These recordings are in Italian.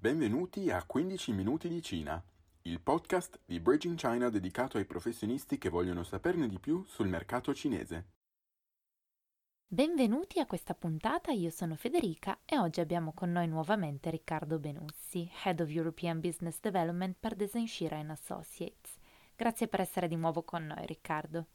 Benvenuti a 15 minuti di Cina, il podcast di Bridging China dedicato ai professionisti che vogliono saperne di più sul mercato cinese. Benvenuti a questa puntata, io sono Federica e oggi abbiamo con noi nuovamente Riccardo Benussi, Head of European Business Development per Design Shira Associates. Grazie per essere di nuovo con noi Riccardo.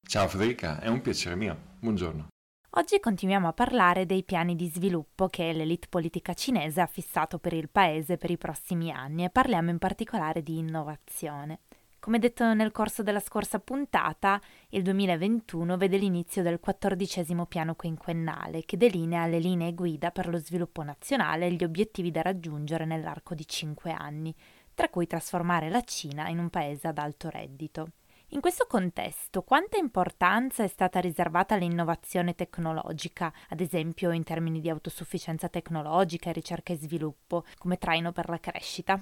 Ciao Federica, è un piacere mio. Buongiorno. Oggi continuiamo a parlare dei piani di sviluppo che l'elite politica cinese ha fissato per il paese per i prossimi anni e parliamo in particolare di innovazione. Come detto nel corso della scorsa puntata, il 2021 vede l'inizio del quattordicesimo piano quinquennale che delinea le linee guida per lo sviluppo nazionale e gli obiettivi da raggiungere nell'arco di cinque anni, tra cui trasformare la Cina in un paese ad alto reddito. In questo contesto, quanta importanza è stata riservata all'innovazione tecnologica, ad esempio in termini di autosufficienza tecnologica, ricerca e sviluppo, come traino per la crescita?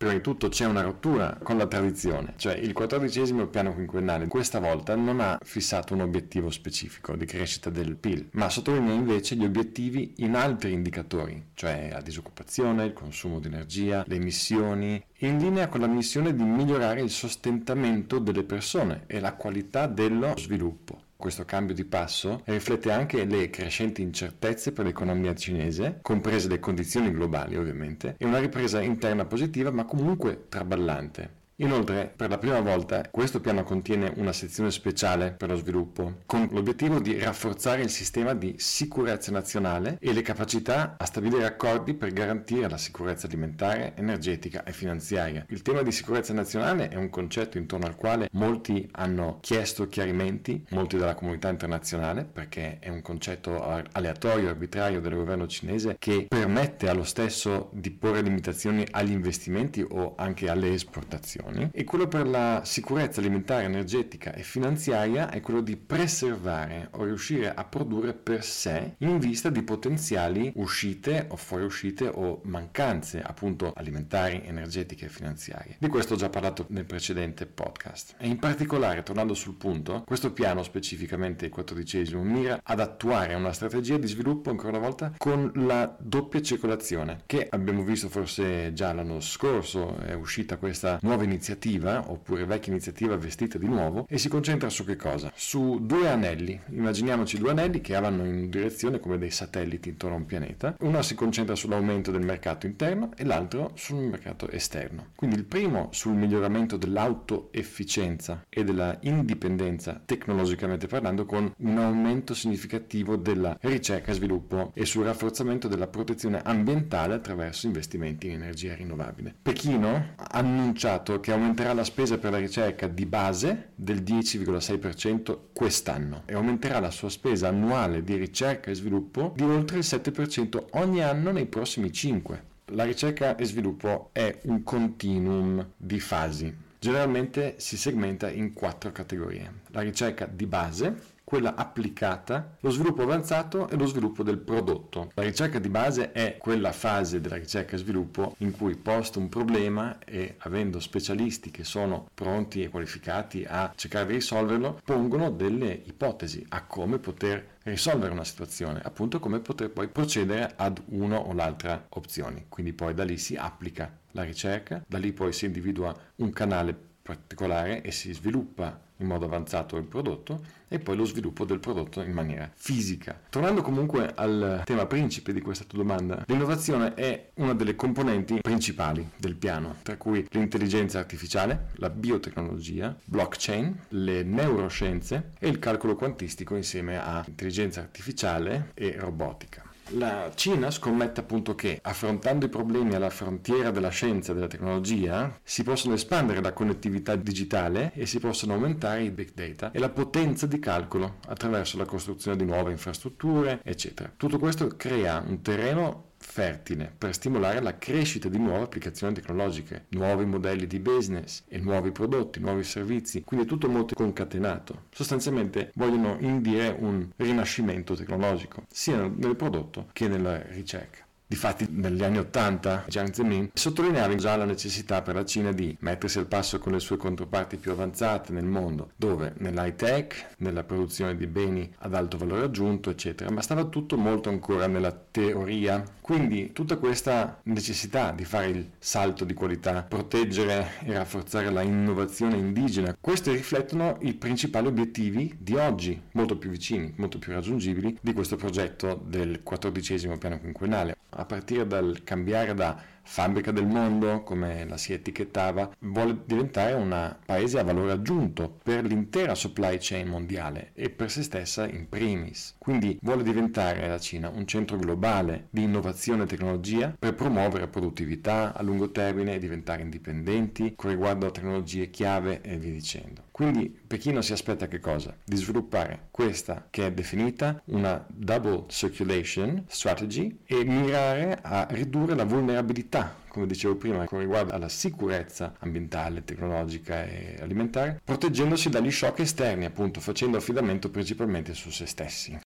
Prima di tutto c'è una rottura con la tradizione, cioè il quattordicesimo piano quinquennale questa volta non ha fissato un obiettivo specifico di crescita del PIL, ma sottolinea invece gli obiettivi in altri indicatori, cioè la disoccupazione, il consumo di energia, le emissioni, in linea con la missione di migliorare il sostentamento delle persone e la qualità dello sviluppo. Questo cambio di passo riflette anche le crescenti incertezze per l'economia cinese, comprese le condizioni globali ovviamente, e una ripresa interna positiva ma comunque traballante. Inoltre, per la prima volta, questo piano contiene una sezione speciale per lo sviluppo, con l'obiettivo di rafforzare il sistema di sicurezza nazionale e le capacità a stabilire accordi per garantire la sicurezza alimentare, energetica e finanziaria. Il tema di sicurezza nazionale è un concetto intorno al quale molti hanno chiesto chiarimenti, molti dalla comunità internazionale, perché è un concetto aleatorio, arbitrario del governo cinese che permette allo stesso di porre limitazioni agli investimenti o anche alle esportazioni istituzioni e quello per la sicurezza alimentare, energetica e finanziaria è quello di preservare o riuscire a produrre per sé in vista di potenziali uscite o fuoriuscite o mancanze appunto alimentari, energetiche e finanziarie. Di questo ho già parlato nel precedente podcast. E in particolare, tornando sul punto, questo piano specificamente il quattordicesimo mira ad attuare una strategia di sviluppo ancora una volta con la doppia circolazione che abbiamo visto forse già l'anno scorso, è uscita questa nuova iniziativa iniziativa, oppure vecchia iniziativa vestita di nuovo, e si concentra su che cosa? Su due anelli. Immaginiamoci due anelli che vanno in direzione come dei satelliti intorno a un pianeta. Uno si concentra sull'aumento del mercato interno e l'altro sul mercato esterno. Quindi il primo sul miglioramento dell'autoefficienza e della indipendenza tecnologicamente parlando con un aumento significativo della ricerca e sviluppo e sul rafforzamento della protezione ambientale attraverso investimenti in energia rinnovabile. Pechino ha annunciato che aumenterà la spesa per la ricerca di base del 10,6% quest'anno e aumenterà la sua spesa annuale di ricerca e sviluppo di oltre il 7% ogni anno nei prossimi 5. La ricerca e sviluppo è un continuum di fasi. Generalmente si segmenta in quattro categorie. La ricerca di base, quella applicata, lo sviluppo avanzato e lo sviluppo del prodotto. La ricerca di base è quella fase della ricerca e sviluppo in cui posto un problema e avendo specialisti che sono pronti e qualificati a cercare di risolverlo, pongono delle ipotesi a come poter risolvere una situazione, appunto come poter poi procedere ad una o l'altra opzione. Quindi poi da lì si applica la ricerca, da lì poi si individua un canale particolare e si sviluppa in modo avanzato il prodotto e poi lo sviluppo del prodotto in maniera fisica. Tornando comunque al tema principe di questa tua domanda, l'innovazione è una delle componenti principali del piano, tra cui l'intelligenza artificiale, la biotecnologia, blockchain, le neuroscienze e il calcolo quantistico insieme a intelligenza artificiale e robotica. La Cina scommette appunto che, affrontando i problemi alla frontiera della scienza e della tecnologia, si possono espandere la connettività digitale e si possono aumentare i big data e la potenza di calcolo attraverso la costruzione di nuove infrastrutture, eccetera. Tutto questo crea un terreno fertile per stimolare la crescita di nuove applicazioni tecnologiche, nuovi modelli di business e nuovi prodotti, nuovi servizi, quindi è tutto molto concatenato. Sostanzialmente vogliono indire un rinascimento tecnologico, sia nel prodotto che nella ricerca. Difatti negli anni 80 Jiang Zemin sottolineava già la necessità per la Cina di mettersi al passo con le sue controparti più avanzate nel mondo, dove nell'high tech, nella produzione di beni ad alto valore aggiunto, eccetera, ma stava tutto molto ancora nella teoria. Quindi tutta questa necessità di fare il salto di qualità, proteggere e rafforzare la innovazione indigena, questi riflettono i principali obiettivi di oggi, molto più vicini, molto più raggiungibili di questo progetto del quattordicesimo piano quinquennale a partire dal cambiare da fabbrica del mondo, come la si etichettava, vuole diventare un paese a valore aggiunto per l'intera supply chain mondiale e per se stessa in primis. Quindi vuole diventare la Cina un centro globale di innovazione e tecnologia per promuovere produttività a lungo termine e diventare indipendenti con riguardo a tecnologie chiave e via dicendo. Quindi Pechino si aspetta che cosa? Di sviluppare questa che è definita una double circulation strategy e mirare a ridurre la vulnerabilità come dicevo prima, con riguardo alla sicurezza ambientale, tecnologica e alimentare, proteggendosi dagli shock esterni, appunto, facendo affidamento principalmente su se stessi.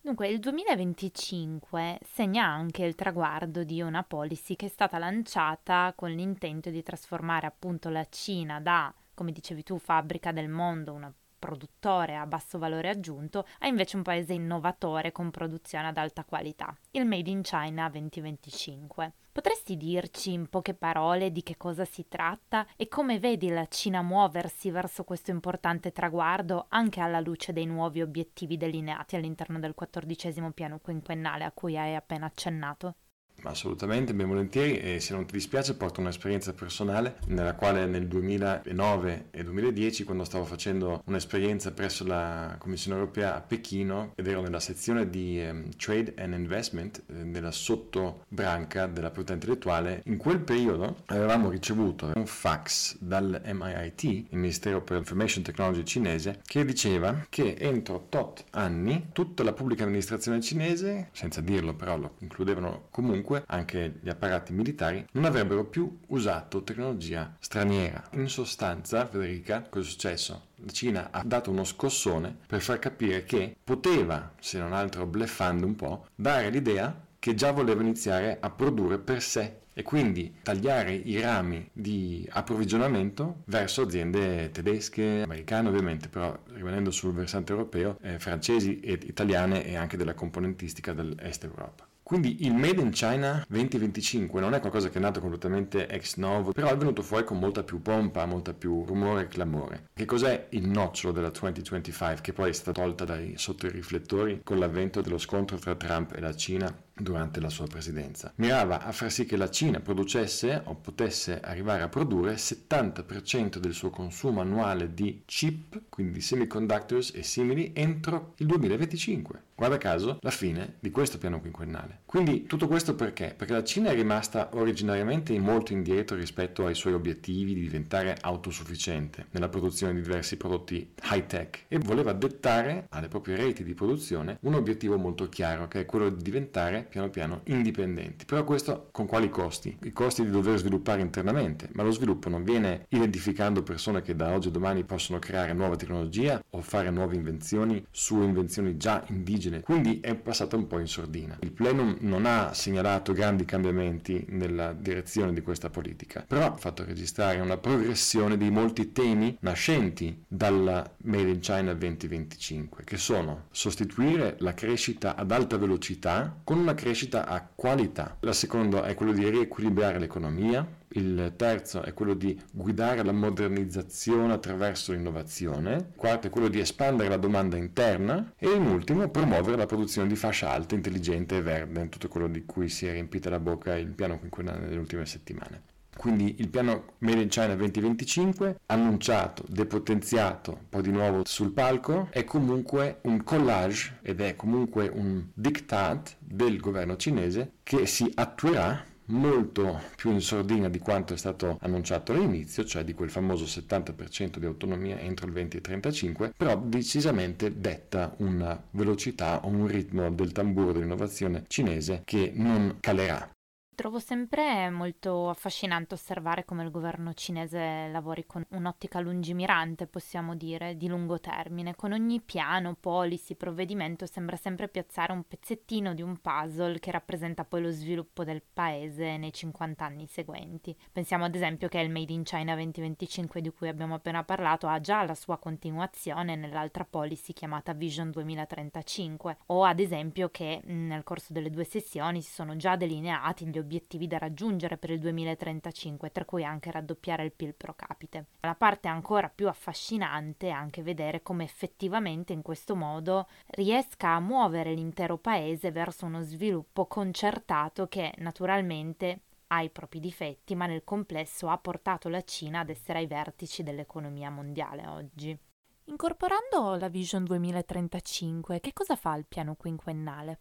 Dunque, il 2025 segna anche il traguardo di una policy che è stata lanciata con l'intento di trasformare appunto la Cina da come dicevi tu, fabbrica del mondo, un produttore a basso valore aggiunto, a invece un paese innovatore con produzione ad alta qualità, il Made in China 2025. Potresti dirci in poche parole di che cosa si tratta e come vedi la Cina muoversi verso questo importante traguardo anche alla luce dei nuovi obiettivi delineati all'interno del quattordicesimo piano quinquennale a cui hai appena accennato? Assolutamente, ben volentieri e se non ti dispiace porto un'esperienza personale nella quale nel 2009 e 2010 quando stavo facendo un'esperienza presso la Commissione Europea a Pechino ed ero nella sezione di um, Trade and Investment eh, nella sottobranca della proprietà intellettuale, in quel periodo avevamo ricevuto un fax dal MIT, il Ministero per l'Information Technology cinese, che diceva che entro tot anni tutta la pubblica amministrazione cinese, senza dirlo però lo includevano comunque, comunque anche gli apparati militari non avrebbero più usato tecnologia straniera. In sostanza, Federica, cosa è successo? La Cina ha dato uno scossone per far capire che poteva, se non altro bleffando un po', dare l'idea che già voleva iniziare a produrre per sé e quindi tagliare i rami di approvvigionamento verso aziende tedesche, americane ovviamente, però rimanendo sul versante europeo, eh, francesi ed italiane e anche della componentistica dell'est Europa. Quindi il Made in China 2025 non è qualcosa che è nato completamente ex novo, però è venuto fuori con molta più pompa, molta più rumore e clamore. Che cos'è il nocciolo della 2025 che poi è stata tolta dai, sotto i riflettori con l'avvento dello scontro tra Trump e la Cina durante la sua presidenza. Mirava a far sì che la Cina producesse o potesse arrivare a produrre il 70% del suo consumo annuale di chip, quindi semiconductors e simili, entro il 2025. Guarda caso, la fine di questo piano quinquennale. Quindi tutto questo perché? Perché la Cina è rimasta originariamente molto indietro rispetto ai suoi obiettivi di diventare autosufficiente nella produzione di diversi prodotti high tech e voleva dettare alle proprie reti di produzione un obiettivo molto chiaro che è quello di diventare piano piano indipendenti. Però questo con quali costi? I costi di dover sviluppare internamente, ma lo sviluppo non viene identificando persone che da oggi a domani possono creare nuova tecnologia o fare nuove invenzioni su invenzioni già indigene, quindi è passato un po' in sordina. Il plenum non ha segnalato grandi cambiamenti nella direzione di questa politica, però ha fatto registrare una progressione di molti temi nascenti dalla Made in China 2025, che sono sostituire la crescita ad alta velocità con una crescita a qualità. La seconda è quello di riequilibrare l'economia, il terzo è quello di guidare la modernizzazione attraverso l'innovazione, il quarto è quello di espandere la domanda interna e in ultimo promuovere la produzione di fascia alta, intelligente e verde, tutto quello di cui si è riempita la bocca il piano quinquennale nelle ultime settimane. Quindi il piano Made in China 2025, annunciato, depotenziato, poi di nuovo sul palco, è comunque un collage ed è comunque un diktat del governo cinese che si attuerà molto più in sordina di quanto è stato annunciato all'inizio, cioè di quel famoso 70% di autonomia entro il 2035, però decisamente detta una velocità o un ritmo del tamburo dell'innovazione cinese che non calerà Trovo sempre molto affascinante osservare come il governo cinese lavori con un'ottica lungimirante, possiamo dire, di lungo termine. Con ogni piano, policy, provvedimento sembra sempre piazzare un pezzettino di un puzzle che rappresenta poi lo sviluppo del paese nei 50 anni seguenti. Pensiamo ad esempio che il Made in China 2025 di cui abbiamo appena parlato ha già la sua continuazione nell'altra policy chiamata Vision 2035 o ad esempio che nel corso delle due sessioni si sono già delineati gli obiettivi da raggiungere per il 2035, tra cui anche raddoppiare il PIL pro capite. La parte ancora più affascinante è anche vedere come effettivamente in questo modo riesca a muovere l'intero paese verso uno sviluppo concertato che naturalmente ha i propri difetti, ma nel complesso ha portato la Cina ad essere ai vertici dell'economia mondiale oggi. Incorporando la Vision 2035, che cosa fa il piano quinquennale?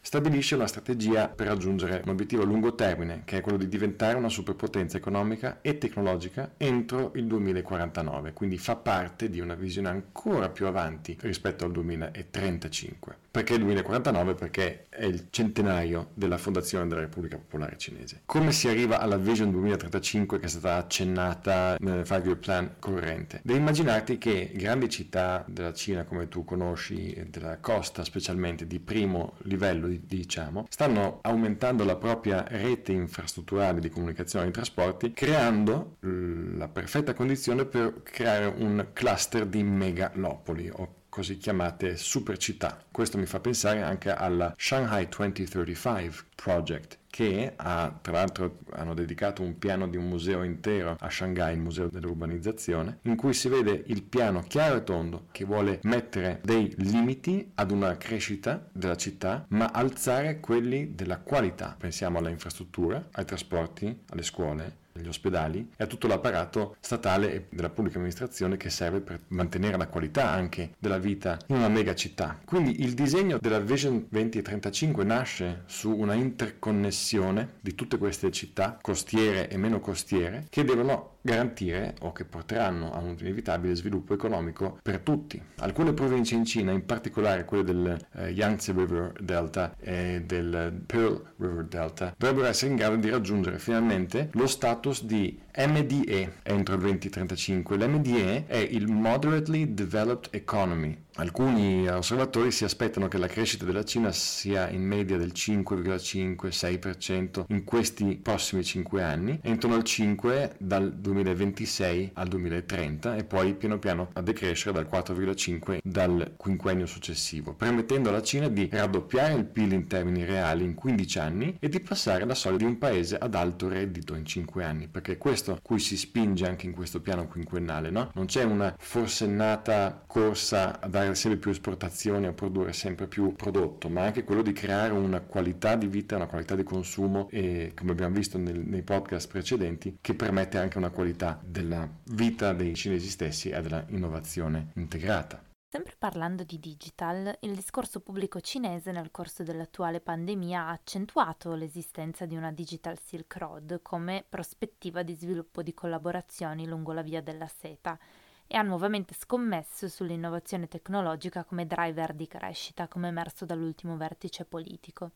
Stabilisce una strategia per raggiungere un obiettivo a lungo termine, che è quello di diventare una superpotenza economica e tecnologica entro il 2049, quindi fa parte di una visione ancora più avanti rispetto al 2035. Perché il 2049? Perché è il centenario della fondazione della Repubblica Popolare Cinese. Come si arriva alla Vision 2035 che è stata accennata nel Five-Year Plan corrente? Devi immaginarti che grandi città della Cina come tu conosci, della costa specialmente di primo livello diciamo, stanno aumentando la propria rete infrastrutturale di comunicazione e trasporti, creando la perfetta condizione per creare un cluster di megalopoli così chiamate super città. Questo mi fa pensare anche alla Shanghai 2035 Project, che ha, tra l'altro hanno dedicato un piano di un museo intero a Shanghai, il museo dell'urbanizzazione, in cui si vede il piano chiaro e tondo che vuole mettere dei limiti ad una crescita della città, ma alzare quelli della qualità. Pensiamo alla infrastruttura, ai trasporti, alle scuole, gli ospedali e a tutto l'apparato statale e della pubblica amministrazione che serve per mantenere la qualità anche della vita in una mega città. Quindi il disegno della Vision 2035 nasce su una interconnessione di tutte queste città, costiere e meno costiere, che devono garantire o che porteranno a un inevitabile sviluppo economico per tutti. Alcune province in Cina, in particolare quelle del eh, Yangtze River Delta e del Pearl River Delta, dovrebbero essere in grado di raggiungere finalmente lo status di MDE entro il 2035. L'MDE è il Moderately Developed Economy, Alcuni osservatori si aspettano che la crescita della Cina sia in media del 5,5-6% in questi prossimi 5 anni, intorno al 5 dal 2026 al 2030 e poi piano piano a decrescere dal 4,5 dal quinquennio successivo, permettendo alla Cina di raddoppiare il PIL in termini reali in 15 anni e di passare la soglia di un paese ad alto reddito in 5 anni, perché è questo a cui si spinge anche in questo piano quinquennale, no? Non c'è una forsennata corsa a dare sempre più esportazioni, a produrre sempre più prodotto, ma anche quello di creare una qualità di vita, una qualità di consumo e come abbiamo visto nel, nei podcast precedenti, che permette anche una qualità della vita dei cinesi stessi e della innovazione integrata. Sempre parlando di digital, il discorso pubblico cinese nel corso dell'attuale pandemia ha accentuato l'esistenza di una Digital Silk Road come prospettiva di sviluppo di collaborazioni lungo la via della seta e ha nuovamente scommesso sull'innovazione tecnologica come driver di crescita, come emerso dall'ultimo vertice politico.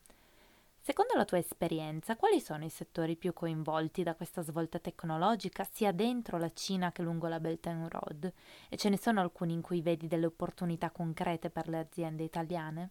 Secondo la tua esperienza, quali sono i settori più coinvolti da questa svolta tecnologica sia dentro la Cina che lungo la Belt and Road? E ce ne sono alcuni in cui vedi delle opportunità concrete per le aziende italiane?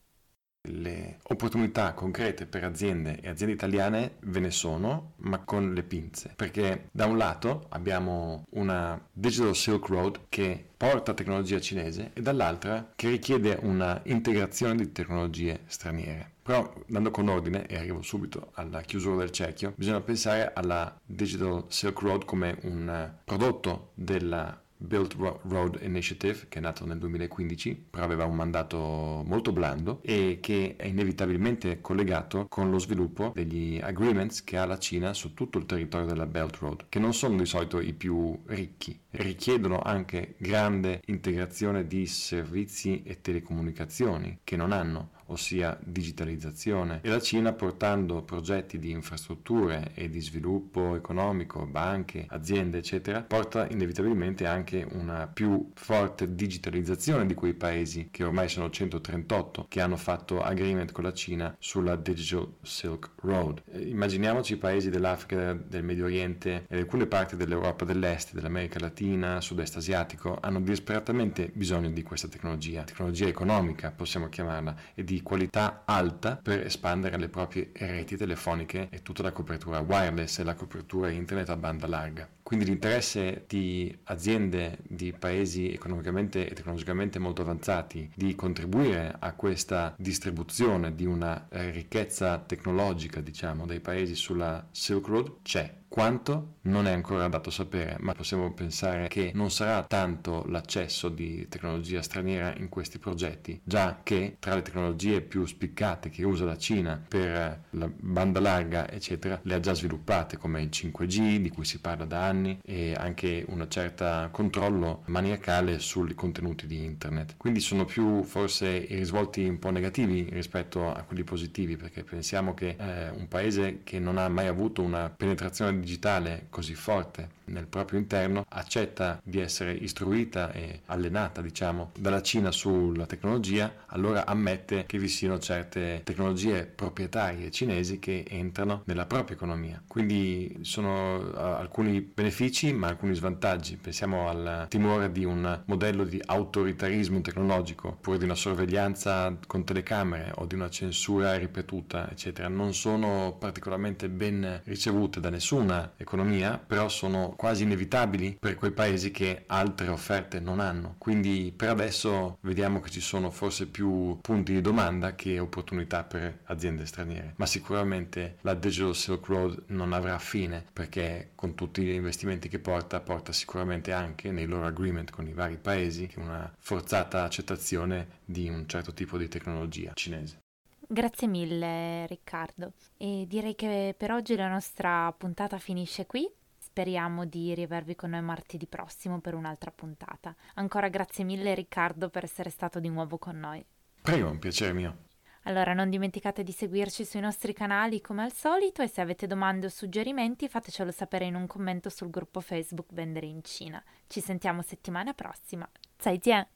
Le opportunità concrete per aziende e aziende italiane ve ne sono, ma con le pinze, perché da un lato abbiamo una Digital Silk Road che porta tecnologia cinese e dall'altra che richiede una integrazione di tecnologie straniere. Però andando con ordine, e arrivo subito alla chiusura del cerchio, bisogna pensare alla Digital Silk Road come un prodotto della Build Road Initiative, che è nato nel 2015, però aveva un mandato molto blando e che è inevitabilmente collegato con lo sviluppo degli agreements che ha la Cina su tutto il territorio della Belt Road, che non sono di solito i più ricchi richiedono anche grande integrazione di servizi e telecomunicazioni che non hanno ossia digitalizzazione, e la Cina portando progetti di infrastrutture e di sviluppo economico, banche, aziende, eccetera, porta inevitabilmente anche una più forte digitalizzazione di quei paesi che ormai sono 138 che hanno fatto agreement con la Cina sulla Digital Silk Road. Eh, immaginiamoci i paesi dell'Africa, del Medio Oriente e alcune parti dell'Europa dell'Est, dell'America Latina, sud-est asiatico hanno disperatamente bisogno di questa tecnologia, tecnologia economica possiamo chiamarla, e di qualità alta per espandere le proprie reti telefoniche e tutta la copertura wireless e la copertura internet a banda larga. Quindi l'interesse di aziende di paesi economicamente e tecnologicamente molto avanzati di contribuire a questa distribuzione di una ricchezza tecnologica, diciamo, dei paesi sulla Silk Road c'è. Quanto? Non è ancora dato sapere, ma possiamo pensare che non sarà tanto l'accesso di tecnologia straniera in questi progetti, già che tra le tecnologie più spiccate che usa la Cina per la banda larga, eccetera, le ha già sviluppate come il 5G, di cui si parla da anni, e anche un certo controllo maniacale sui contenuti di internet. Quindi sono più forse i risvolti un po' negativi rispetto a quelli positivi, perché pensiamo che eh, un paese che non ha mai avuto una penetrazione digitale così forte nel proprio interno accetta di essere istruita e allenata, diciamo, dalla Cina sulla tecnologia, allora ammette che vi siano certe tecnologie proprietarie cinesi che entrano nella propria economia. Quindi sono alcuni benefici ma alcuni svantaggi. Pensiamo al timore di un modello di autoritarismo tecnologico oppure di una sorveglianza con telecamere o di una censura ripetuta, eccetera. Non sono particolarmente ben ricevute da nessuna economia, però sono quasi inevitabili per quei paesi che altre offerte non hanno. Quindi per adesso vediamo che ci sono forse più punti di domanda che opportunità per aziende straniere, ma sicuramente la Digital Silk Road non avrà fine perché con tutti gli investimenti che porta, porta sicuramente anche nei loro agreement con i vari paesi una forzata accettazione di un certo tipo di tecnologia cinese. Grazie mille Riccardo e direi che per oggi la nostra puntata finisce qui speriamo di riavervi con noi martedì prossimo per un'altra puntata. Ancora grazie mille Riccardo per essere stato di nuovo con noi. Prego, un piacere mio. Allora non dimenticate di seguirci sui nostri canali come al solito e se avete domande o suggerimenti fatecelo sapere in un commento sul gruppo Facebook Vendere in Cina. Ci sentiamo settimana prossima. Zaijian!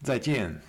Zaijian!